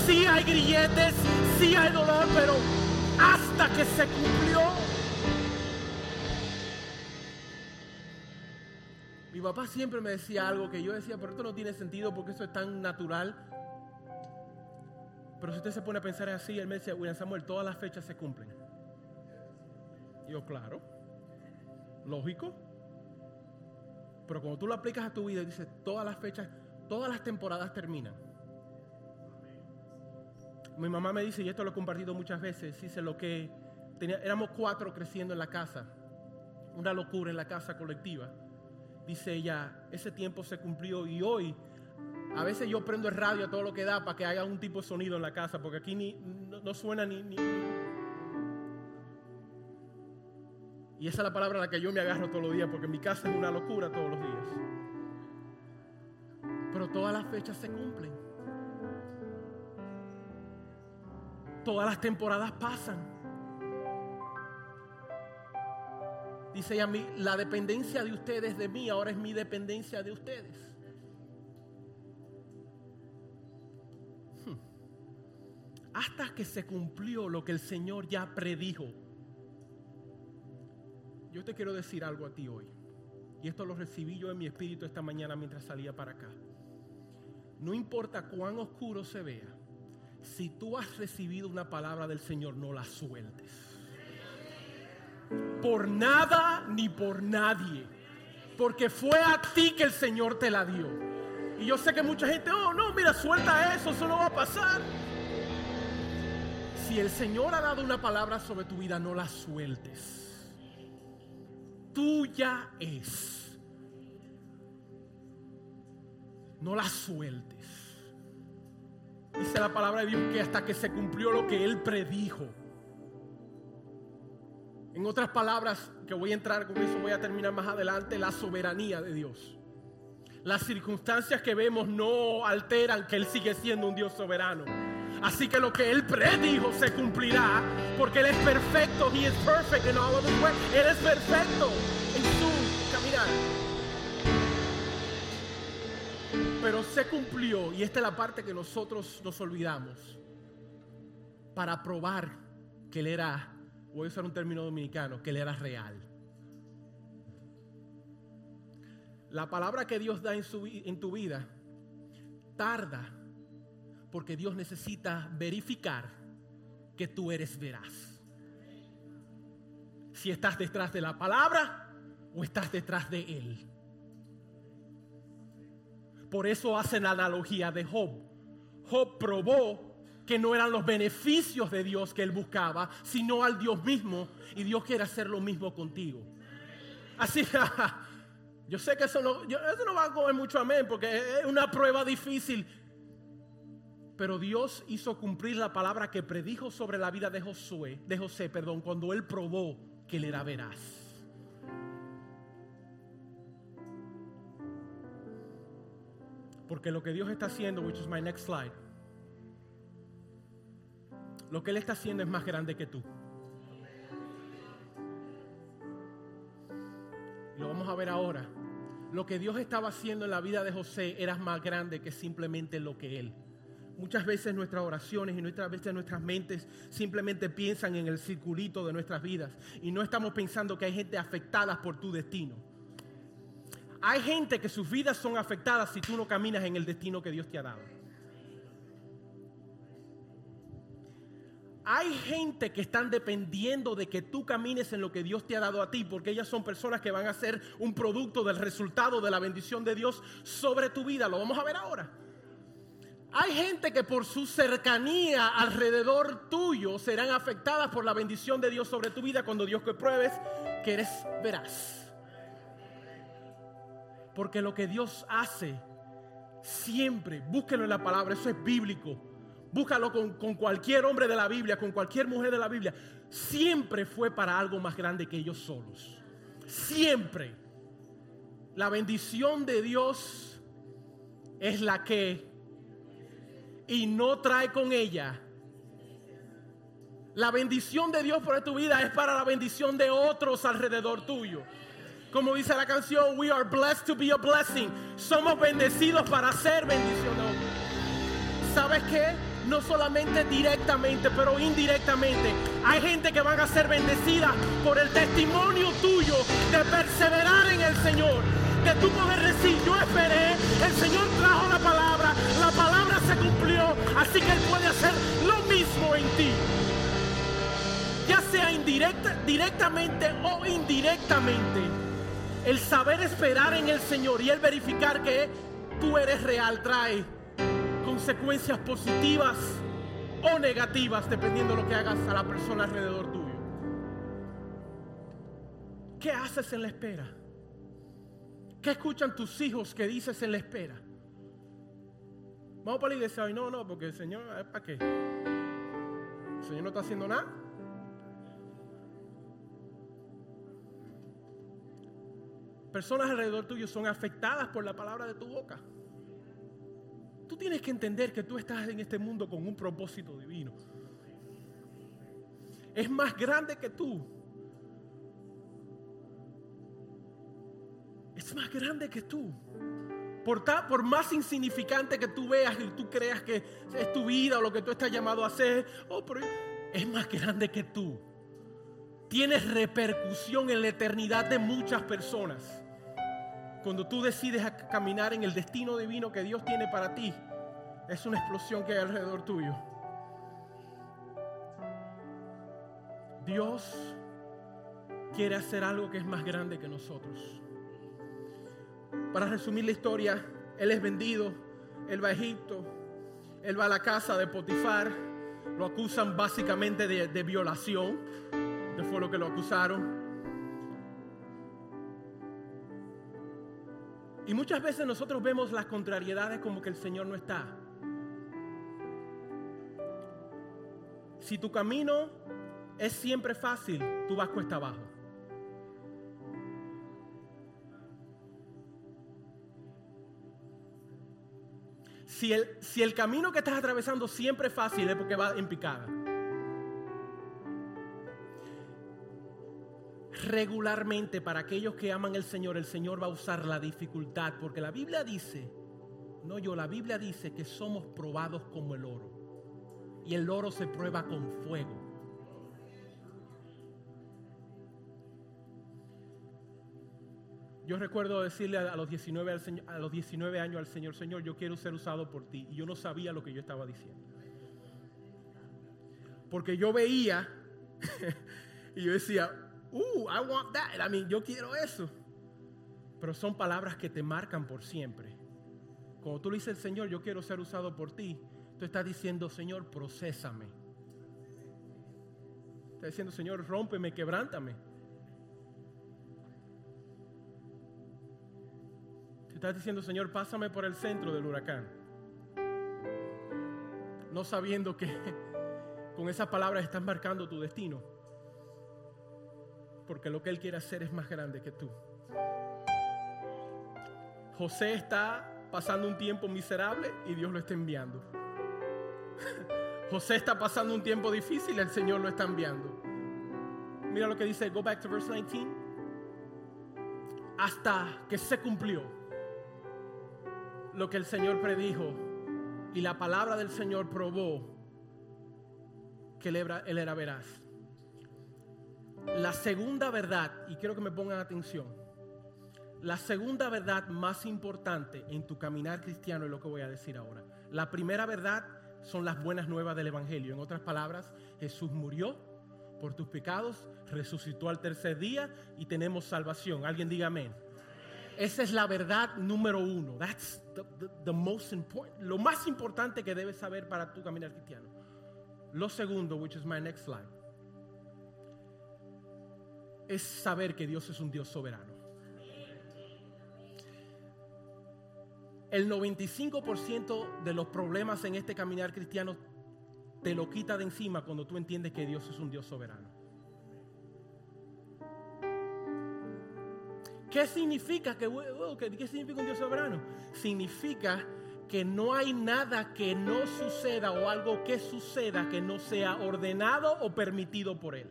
si hay grilletes, si hay dolor, pero hasta que se cumplió. Mi papá siempre me decía algo que yo decía, pero esto no tiene sentido porque eso es tan natural. Pero si usted se pone a pensar así, él me decía, William Samuel, todas las fechas se cumplen. Yo, claro, lógico. Pero cuando tú lo aplicas a tu vida y dices, todas las fechas, todas las temporadas terminan. Mi mamá me dice, y esto lo he compartido muchas veces, dice lo que tenía, éramos cuatro creciendo en la casa, una locura en la casa colectiva. Dice ella, ese tiempo se cumplió y hoy a veces yo prendo el radio a todo lo que da para que haya un tipo de sonido en la casa, porque aquí ni, no, suena ni, ni, Y esa es la palabra a la que yo me agarro todos los días, porque mi casa es una locura todos los días. Pero todas las fechas se cumplen. Todas las temporadas pasan. Dice ella, la dependencia de ustedes de mí, ahora es mi dependencia de ustedes. Hmm. Hasta que se cumplió lo que el Señor ya predijo yo te quiero decir algo a ti hoy. Y esto lo recibí yo en mi espíritu esta mañana mientras salía para acá. No importa cuán oscuro se vea, si tú has recibido una palabra del Señor, no la sueltes. Por nada ni por nadie. Porque fue a ti que el Señor te la dio. Y yo sé que mucha gente, oh no, mira, suelta eso, eso no va a pasar. Si el Señor ha dado una palabra sobre tu vida, no la sueltes tuya es. No la sueltes. Dice la palabra de Dios que hasta que se cumplió lo que Él predijo. En otras palabras, que voy a entrar con eso, voy a terminar más adelante, la soberanía de Dios. Las circunstancias que vemos no alteran que Él sigue siendo un Dios soberano. Así que lo que Él predijo se cumplirá, porque Él es perfecto. He is perfect. Él es perfecto en su caminar. Pero se cumplió, y esta es la parte que nosotros nos olvidamos, para probar que Él era, voy a usar un término dominicano, que Él era real. La palabra que Dios da en, su, en tu vida tarda porque Dios necesita verificar que tú eres veraz. Si estás detrás de la palabra o estás detrás de Él. Por eso hacen la analogía de Job. Job probó que no eran los beneficios de Dios que él buscaba, sino al Dios mismo. Y Dios quiere hacer lo mismo contigo. Así, yo sé que eso no, eso no va a comer mucho amén, porque es una prueba difícil. Pero Dios hizo cumplir la palabra que predijo sobre la vida de Josué, de José, perdón, cuando él probó que él era veraz. Porque lo que Dios está haciendo, which is my next slide, lo que Él está haciendo es más grande que tú. Lo vamos a ver ahora. Lo que Dios estaba haciendo en la vida de José era más grande que simplemente lo que Él. Muchas veces nuestras oraciones y muchas veces nuestras mentes simplemente piensan en el circulito de nuestras vidas y no estamos pensando que hay gente afectada por tu destino. Hay gente que sus vidas son afectadas si tú no caminas en el destino que Dios te ha dado. Hay gente que están dependiendo de que tú camines en lo que Dios te ha dado a ti, porque ellas son personas que van a ser un producto del resultado de la bendición de Dios sobre tu vida. Lo vamos a ver ahora. Hay gente que por su cercanía alrededor tuyo serán afectadas por la bendición de Dios sobre tu vida cuando Dios que pruebes que eres veraz. Porque lo que Dios hace siempre, búsquelo en la palabra, eso es bíblico. Búscalo con, con, cualquier hombre de la Biblia, con cualquier mujer de la Biblia. Siempre fue para algo más grande que ellos solos. Siempre. La bendición de Dios es la que y no trae con ella. La bendición de Dios por tu vida es para la bendición de otros alrededor tuyo. Como dice la canción, we are blessed to be a blessing. Somos bendecidos para ser bendición. ¿Sabes qué? No solamente directamente, pero indirectamente. Hay gente que van a ser bendecida por el testimonio tuyo de perseverar en el Señor que tú puedes decir, yo esperé, el Señor trajo la palabra, la palabra cumplió, así que Él puede hacer lo mismo en ti. Ya sea indirecta, directamente o indirectamente, el saber esperar en el Señor y el verificar que tú eres real trae consecuencias positivas o negativas dependiendo de lo que hagas a la persona alrededor tuyo. ¿Qué haces en la espera? ¿Qué escuchan tus hijos que dices en la espera? Vamos para la iglesia hoy. No, no, porque el Señor, ¿para qué? El Señor no está haciendo nada. Personas alrededor tuyo son afectadas por la palabra de tu boca. Tú tienes que entender que tú estás en este mundo con un propósito divino. Es más grande que tú. es más grande que tú. Por, por, más insignificante que tú veas y tú creas que es tu vida o lo que tú estás llamado a hacer, oh, es más grande que tú. Tienes repercusión en la eternidad de muchas personas. Cuando tú decides caminar en el destino divino que Dios tiene para ti, es una explosión que hay alrededor tuyo. Dios quiere hacer algo que es más grande que nosotros. Para resumir la historia, él es vendido, él va a Egipto, él va a la casa de Potifar, lo acusan básicamente de, violación, de fue lo que lo acusaron. Y muchas veces nosotros vemos las contrariedades como que el Señor no está. Si tu camino es siempre fácil, tú vas cuesta abajo. Si el, si el camino que estás atravesando siempre es fácil, es porque va en picada. Regularmente para aquellos que aman al Señor, el Señor va a usar la dificultad, porque la Biblia dice, no yo, la Biblia dice que somos probados como el oro. Y el oro se prueba con fuego. Yo recuerdo decirle a los, 19 a los 19 años al Señor, Señor, yo quiero ser usado por ti. Y yo no sabía lo que yo estaba diciendo. Porque yo veía y yo decía, uh, I want that. I mean, yo quiero eso. Pero son palabras que te marcan por siempre. Cuando tú le dices, Señor, yo quiero ser usado por ti, tú estás diciendo, Señor, procésame. Estás diciendo, Señor, rómpeme, quebrántame. Estás diciendo, Señor, pásame por el centro del huracán. No sabiendo que con esas palabras estás marcando tu destino. Porque lo que Él quiere hacer es más grande que tú. José está pasando un tiempo miserable y Dios lo está enviando. José está pasando un tiempo difícil y el Señor lo está enviando. Mira lo que dice, go back to verse 19. Hasta que se cumplió lo que el Señor predijo y la palabra del Señor probó que él era, era veraz. La segunda verdad, y quiero que me pongan atención, la segunda verdad más importante en tu caminar cristiano es lo que voy a decir ahora. La primera verdad son las buenas nuevas del Evangelio. En otras palabras, Jesús murió por tus pecados, resucitó al tercer día y tenemos salvación. Alguien diga amén. Esa es la verdad número uno. That's the, the- most important. Lo más importante que debes saber para tu caminar cristiano. Lo segundo, which is my next slide, es saber que Dios es un Dios soberano. El 95% de los problemas en este caminar cristiano te lo quita de encima cuando tú entiendes que Dios es un Dios soberano. ¿Qué significa que, oh, que- qué significa un Dios soberano? Significa que no hay nada que no suceda o algo que suceda que no sea ordenado o permitido por Él.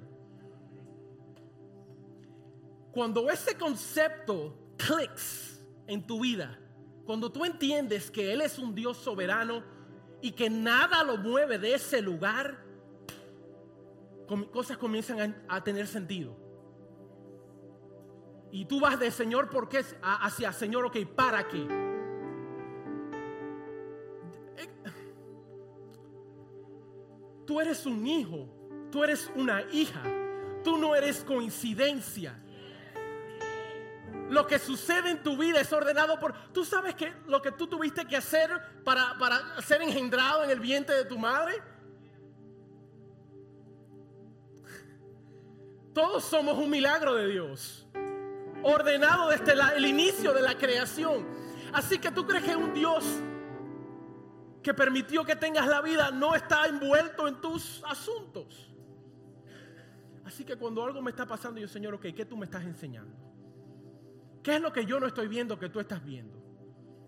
Cuando ese concepto clicks en tu vida, cuando tú entiendes que Él es un Dios soberano y que nada lo mueve de ese lugar, cosas comienzan a tener sentido. Y tú vas de Señor, ¿por qué? Hacia Señor, ok, ¿para qué? Eh, Tú eres un hijo, tú eres una hija, tú no eres coincidencia. Lo que sucede en tu vida es ordenado por... Tú sabes que lo que tú tuviste que hacer para, para ser engendrado en el vientre de tu madre. Todos somos un milagro de Dios. Ordenado desde el inicio de la creación. Así que tú crees que un Dios que permitió que tengas la vida no está envuelto en tus asuntos. Así que cuando algo me está pasando, yo, Señor, ok, ¿qué tú me estás enseñando? ¿Qué es lo que yo no estoy viendo que tú estás viendo?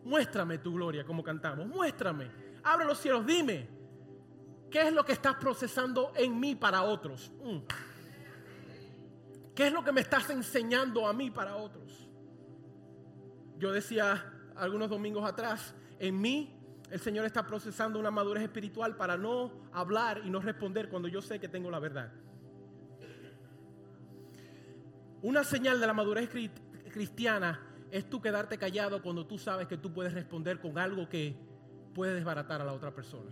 Muéstrame tu gloria como cantamos. Muéstrame. Abre los cielos. Dime. ¿Qué es lo que estás procesando en mí para otros? Mm. ¿Qué es lo que me estás enseñando a mí para otros? Yo decía algunos domingos atrás, en mí el Señor está procesando una madurez espiritual para no hablar y no responder cuando yo sé que tengo la verdad. Una señal de la madurez cri- cristiana es tú quedarte callado cuando tú sabes que tú puedes responder con algo que puede desbaratar a la otra persona.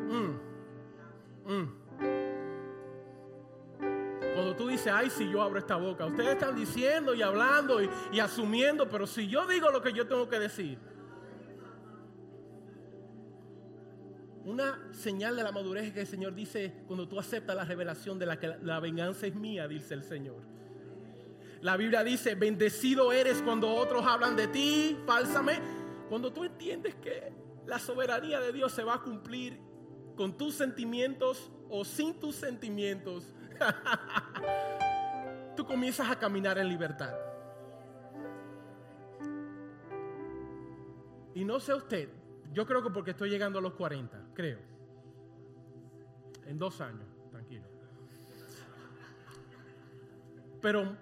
Mm. Mm. Cuando tú dices, ay, si yo abro esta boca, ustedes están diciendo y hablando y, asumiendo, pero si yo digo lo que yo tengo que decir, una señal de la madurez es que el Señor dice, cuando tú aceptas la revelación de la que la, la venganza es mía, dice el Señor. La Biblia dice, bendecido eres cuando otros hablan de ti, falsamente. Cuando tú entiendes que la soberanía de Dios se va a cumplir con tus sentimientos o sin tus sentimientos, tú comienzas a caminar en libertad. Y no sé usted, yo creo que porque estoy llegando a los 40, creo. En dos años, tranquilo. Pero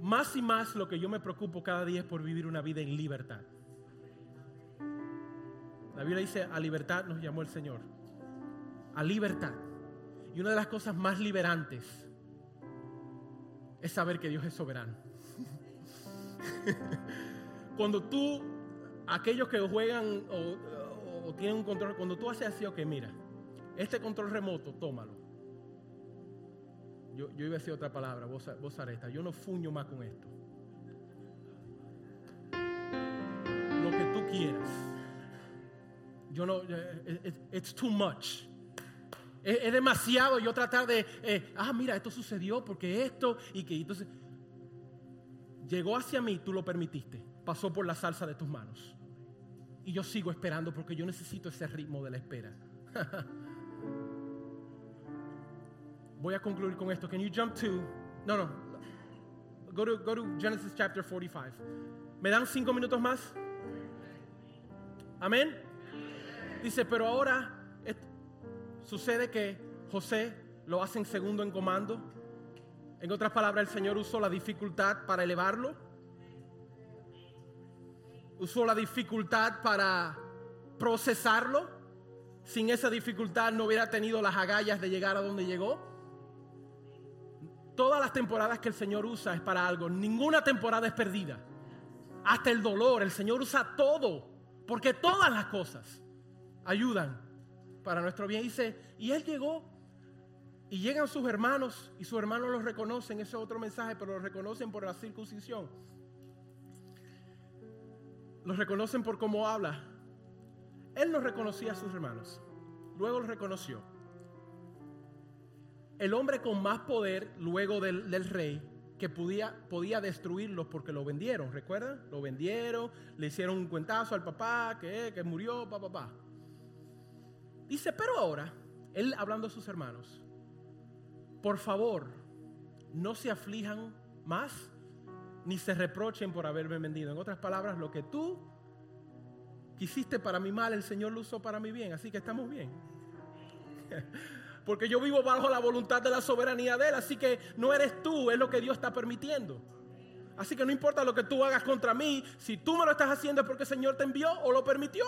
más y más lo que yo me preocupo cada día es por vivir una vida en libertad. La Biblia dice, a libertad nos llamó el Señor. A libertad. Y una de las cosas más liberantes es saber que Dios es soberano. Cuando tú, aquellos que juegan o, tienen un control, cuando tú haces así, ok, mira, este control remoto, tómalo. Yo, yo iba a decir otra palabra, vos, vos aresta, yo no fuño más con esto. Lo que tú quieras. Yo no, eh, it- it's too much. Es, es demasiado yo tratar de, eh, ah, mira, esto sucedió porque esto y que entonces llegó hacia mí, tú lo permitiste, pasó por la salsa de tus manos. Y yo sigo esperando porque yo necesito ese ritmo de la espera. Voy a concluir con esto. Can you jump to, no, no, go to, go to Genesis chapter 45. ¿Me dan cinco minutos más? Amén. Dice, pero ahora sucede que José lo hacen segundo en comando. En otras palabras, el Señor usó la dificultad para elevarlo. Usó la dificultad para procesarlo. Sin esa dificultad no hubiera tenido las agallas de llegar a donde llegó. Todas las temporadas que el Señor usa es para algo. Ninguna temporada es perdida. Hasta el dolor. El Señor usa todo. Porque todas las cosas ayudan para nuestro bien. Dice, y Él llegó. Y llegan sus hermanos. Y sus hermanos los reconocen. Ese es otro mensaje. Pero los reconocen por la circuncisión. los reconocen por cómo habla. Él no reconocía a sus hermanos. Luego los reconoció. El hombre con más poder luego del, del rey que podía, podía destruirlos porque lo vendieron, ¿recuerdan? Lo vendieron, le hicieron un cuentazo al papá, que, que murió, papá, papá. Dice, pero ahora, él hablando a sus hermanos, por favor, no se aflijan más ni se reprochen por haberme vendido. En otras palabras, lo que tú quisiste para mi mal, el Señor lo usó para mi bien, así que estamos bien. Porque yo vivo bajo la voluntad de la soberanía de Él. Así que no eres tú, es lo que Dios está permitiendo. Así que no importa lo que tú hagas contra mí, si tú me lo estás haciendo es porque el Señor te envió o lo permitió.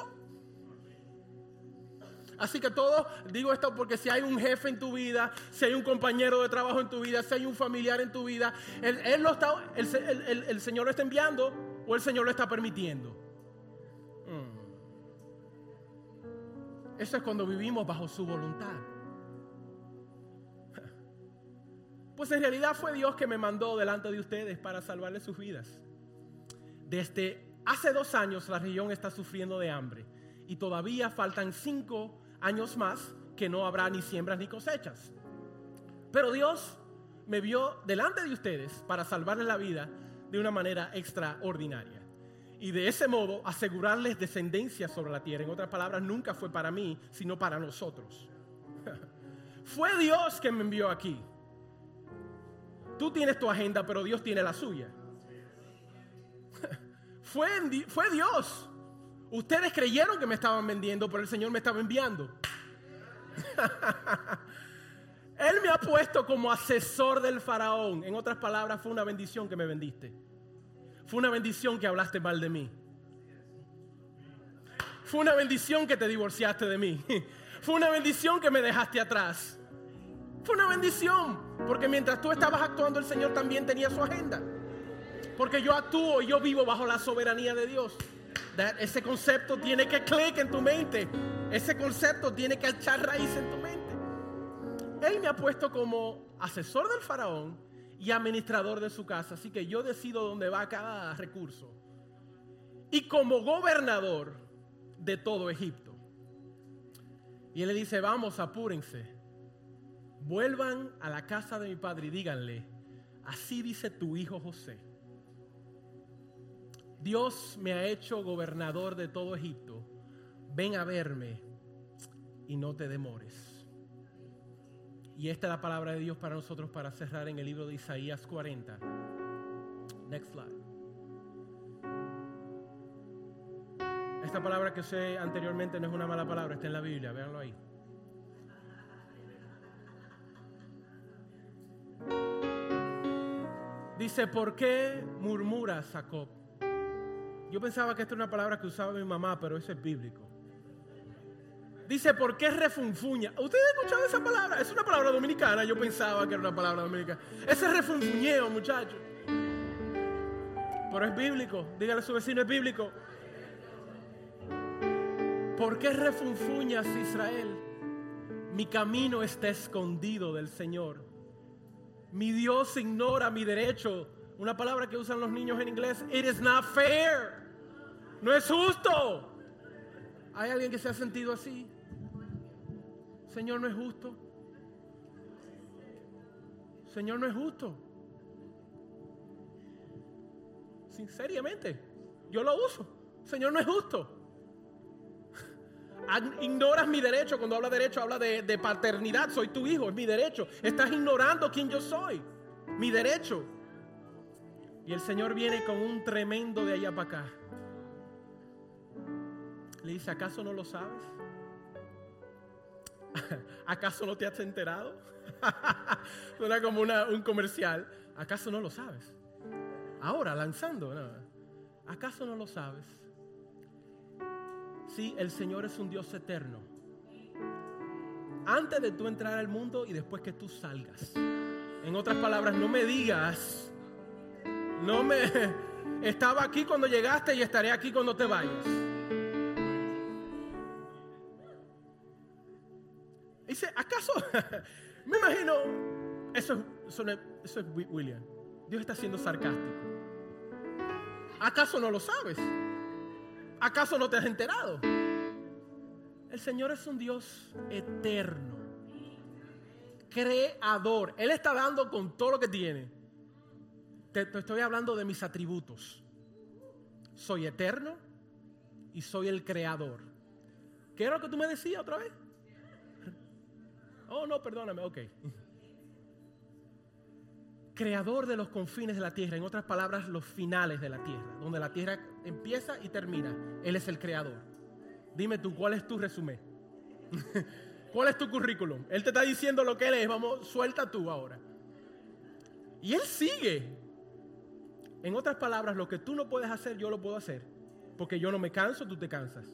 Así que todo, digo esto porque si hay un jefe en tu vida, si hay un compañero de trabajo en tu vida, si hay un familiar en tu vida, Él, está, el, Señor lo está enviando o el Señor lo está permitiendo. Mm. Eso es cuando vivimos bajo su voluntad. Pues en realidad fue Dios que me mandó delante de ustedes para salvarles sus vidas. Desde hace dos años la región está sufriendo de hambre y todavía faltan cinco años más que no habrá ni siembras ni cosechas. Pero Dios me vio delante de ustedes para salvarles la vida de una manera extraordinaria. Y de ese modo asegurarles descendencia sobre la tierra. En otras palabras, nunca fue para mí, sino para nosotros. fue Dios que me envió aquí. Tú tienes tu agenda, pero Dios tiene la suya. fue, fue Dios. Ustedes creyeron que me estaban vendiendo, pero el Señor me estaba enviando. Él me ha puesto como asesor del faraón. En otras palabras, fue una bendición que me vendiste. Fue una bendición que hablaste mal de mí. Fue una bendición que te divorciaste de mí. Fue una bendición que me dejaste atrás. Fue una bendición, porque mientras tú estabas actuando, el Señor también tenía su agenda. Porque yo actúo y yo vivo bajo la soberanía de Dios. Ese concepto tiene que clic en tu mente. Ese concepto tiene que echar raíz en tu mente. Él me ha puesto como asesor del faraón y administrador de su casa. Así que yo decido dónde va cada recurso. Y como gobernador de todo Egipto. Y él le dice, vamos, apúrense vuelvan a la casa de mi padre y díganle, así dice tu hijo José. Dios me ha hecho gobernador de todo Egipto. Ven a verme y no te demores. Y esta es la palabra de Dios para nosotros para cerrar en el libro de Isaías 40. Next slide. Esta palabra que usé anteriormente no es una mala palabra, está en la Biblia, véanlo ahí. Dice, ¿por qué murmuras, Jacob? Yo pensaba que esta era una palabra que usaba mi mamá, pero eso es bíblico. Dice, ¿por qué refunfuña? ¿Ustedes han escuchado esa palabra? Es una palabra dominicana, yo pensaba que era una palabra dominicana. Ese refunfuñeo, muchachos. Pero es bíblico. Dígale a su vecino, es bíblico. ¿Por qué refunfuñas, Israel? Mi camino está escondido del Señor mi Dios ignora mi derecho. Una palabra que usan los niños en inglés. It is not fair. No es justo. ¿Hay alguien que se ha sentido así? Señor, no es justo. Señor, no es justo. Sinceramente, yo lo uso. Señor, no es justo. Ignoras mi derecho. Cuando habla de derecho, habla de, paternidad. Soy tu hijo, es mi derecho. Estás ignorando quién yo soy. Mi derecho. Y el Señor viene con un tremendo de allá para acá. Le dice, ¿acaso no lo sabes? ¿Acaso no te has enterado? Suena como un comercial. ¿Acaso no lo sabes? Ahora, lanzando. ¿Acaso no lo sabes? Sí, el Señor es un Dios eterno. Antes de tú entrar al mundo y después que tú salgas. En otras palabras, no me digas, no me... Estaba aquí cuando llegaste y estaré aquí cuando te vayas. Dice, ¿acaso? me imagino, eso, es William. Dios está siendo sarcástico. ¿Acaso no lo sabes? ¿Acaso no te has enterado? El Señor es un Dios eterno, creador. Él está dando con todo lo que tiene. Te, estoy hablando de mis atributos. Soy eterno y soy el creador. ¿Qué era lo que tú me decías otra vez? Oh, no, perdóname, ok. Creador de los confines de la tierra, en otras palabras, los finales de la tierra, donde la tierra empieza y termina. Él es el creador. Dime tú, ¿cuál es tu resumen? ¿Cuál es tu currículum? Él te está diciendo lo que él es, vamos, suelta tú ahora. Y él sigue. En otras palabras, lo que tú no puedes hacer, yo lo puedo hacer. Porque yo no me canso, tú te cansas.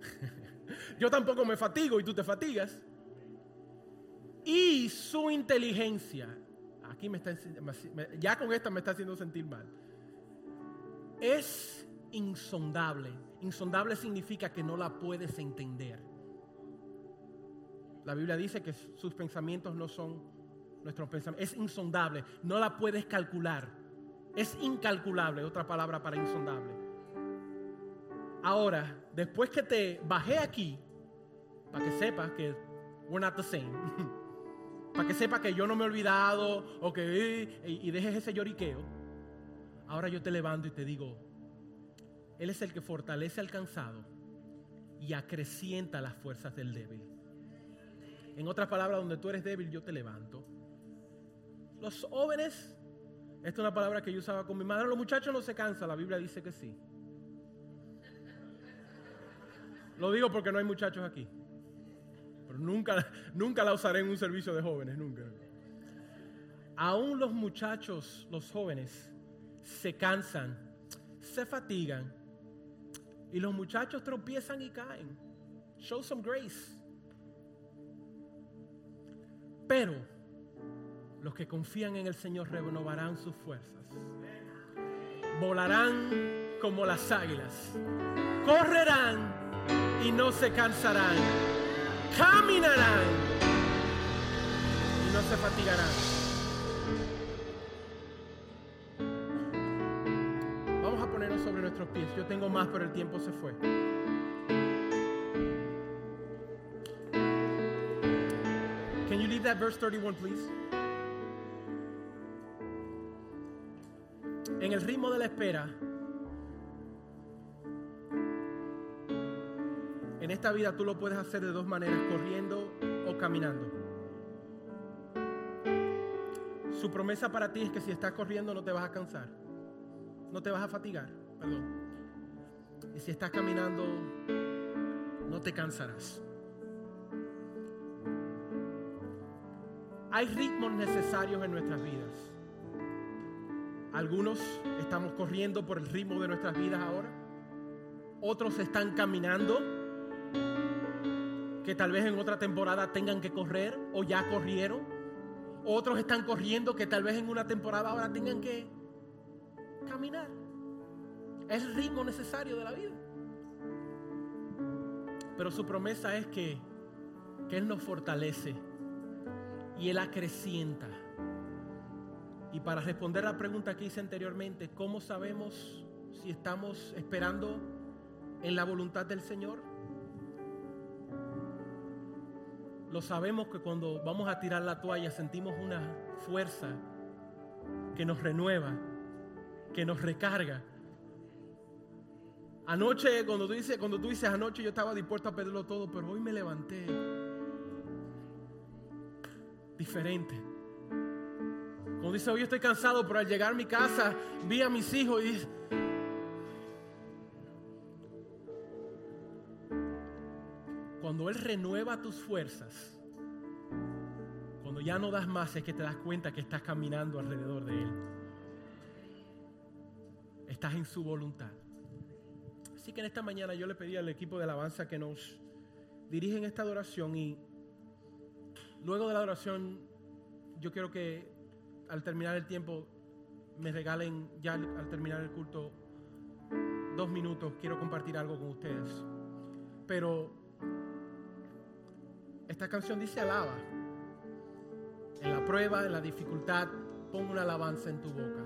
yo tampoco me fatigo y tú te fatigas. Y su inteligencia, aquí me está, ya con esta me está haciendo sentir mal, es insondable. Insondable significa que no la puedes entender. La Biblia dice que sus pensamientos no son nuestros pensamientos. Es insondable. No la puedes calcular. Es incalculable, otra palabra para insondable. Ahora, después que te bajé aquí, para que sepas que we're not the same, para que sepas que yo no me he olvidado o que y dejes ese lloriqueo, ahora yo te levanto y te digo, Él es el que fortalece al cansado y acrecienta las fuerzas del débil. En otras palabras, donde tú eres débil, yo te levanto. Los jóvenes, esta es una palabra que yo usaba con mi madre, los muchachos no se cansan, la Biblia dice que sí. Lo digo porque no hay muchachos aquí. Pero nunca, nunca la usaré en un servicio de jóvenes, nunca. Aún los muchachos, los jóvenes, se cansan, se fatigan. Y los muchachos tropiezan y caen. Show some grace. Pero los que confían en el Señor renovarán sus fuerzas. Volarán como las águilas. Correrán y no se cansarán. Caminarán y no se fatigarán. Vamos a ponernos sobre nuestros pies. Yo tengo más, pero el tiempo se fue. Can you leave that verse 31, please? En el ritmo de la espera, En esta vida tú lo puedes hacer de dos maneras, corriendo o caminando. Su promesa para ti es que si estás corriendo no te vas a cansar, no te vas a fatigar, perdón. Y si estás caminando, no te cansarás. Hay ritmos necesarios en nuestras vidas. Algunos estamos corriendo por el ritmo de nuestras vidas ahora. Otros están caminando que tal vez en otra temporada tengan que correr o ya corrieron. Otros están corriendo que tal vez en una temporada ahora tengan que caminar. Es el ritmo necesario de la vida. Pero su promesa es que, que Él nos fortalece y Él acrecienta. Y para responder la pregunta que hice anteriormente, ¿cómo sabemos si estamos esperando en la voluntad del Señor? Lo sabemos que cuando vamos a tirar la toalla sentimos una fuerza que nos renueva, que nos recarga. Anoche, cuando tú dices, cuando tú dices anoche yo estaba dispuesto a perderlo todo, pero hoy me levanté diferente. Cuando dice hoy estoy cansado, pero al llegar a mi casa vi a mis hijos y cuando Él renueva tus fuerzas, cuando ya no das más, es que te das cuenta que estás caminando alrededor de Él. Estás en su voluntad. Así que en esta mañana yo le pedí al equipo de alabanza que nos dirigen esta adoración y luego de la adoración yo quiero que al terminar el tiempo me regalen ya al terminar el culto dos minutos. Quiero compartir algo con ustedes. Pero esta canción dice alaba. En la prueba, en la dificultad, pon una alabanza en tu boca.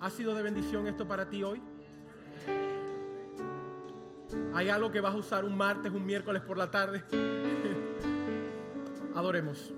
¿Ha sido de bendición esto para ti hoy? Hay algo que vas a usar un martes, un miércoles por la tarde. Adoremos.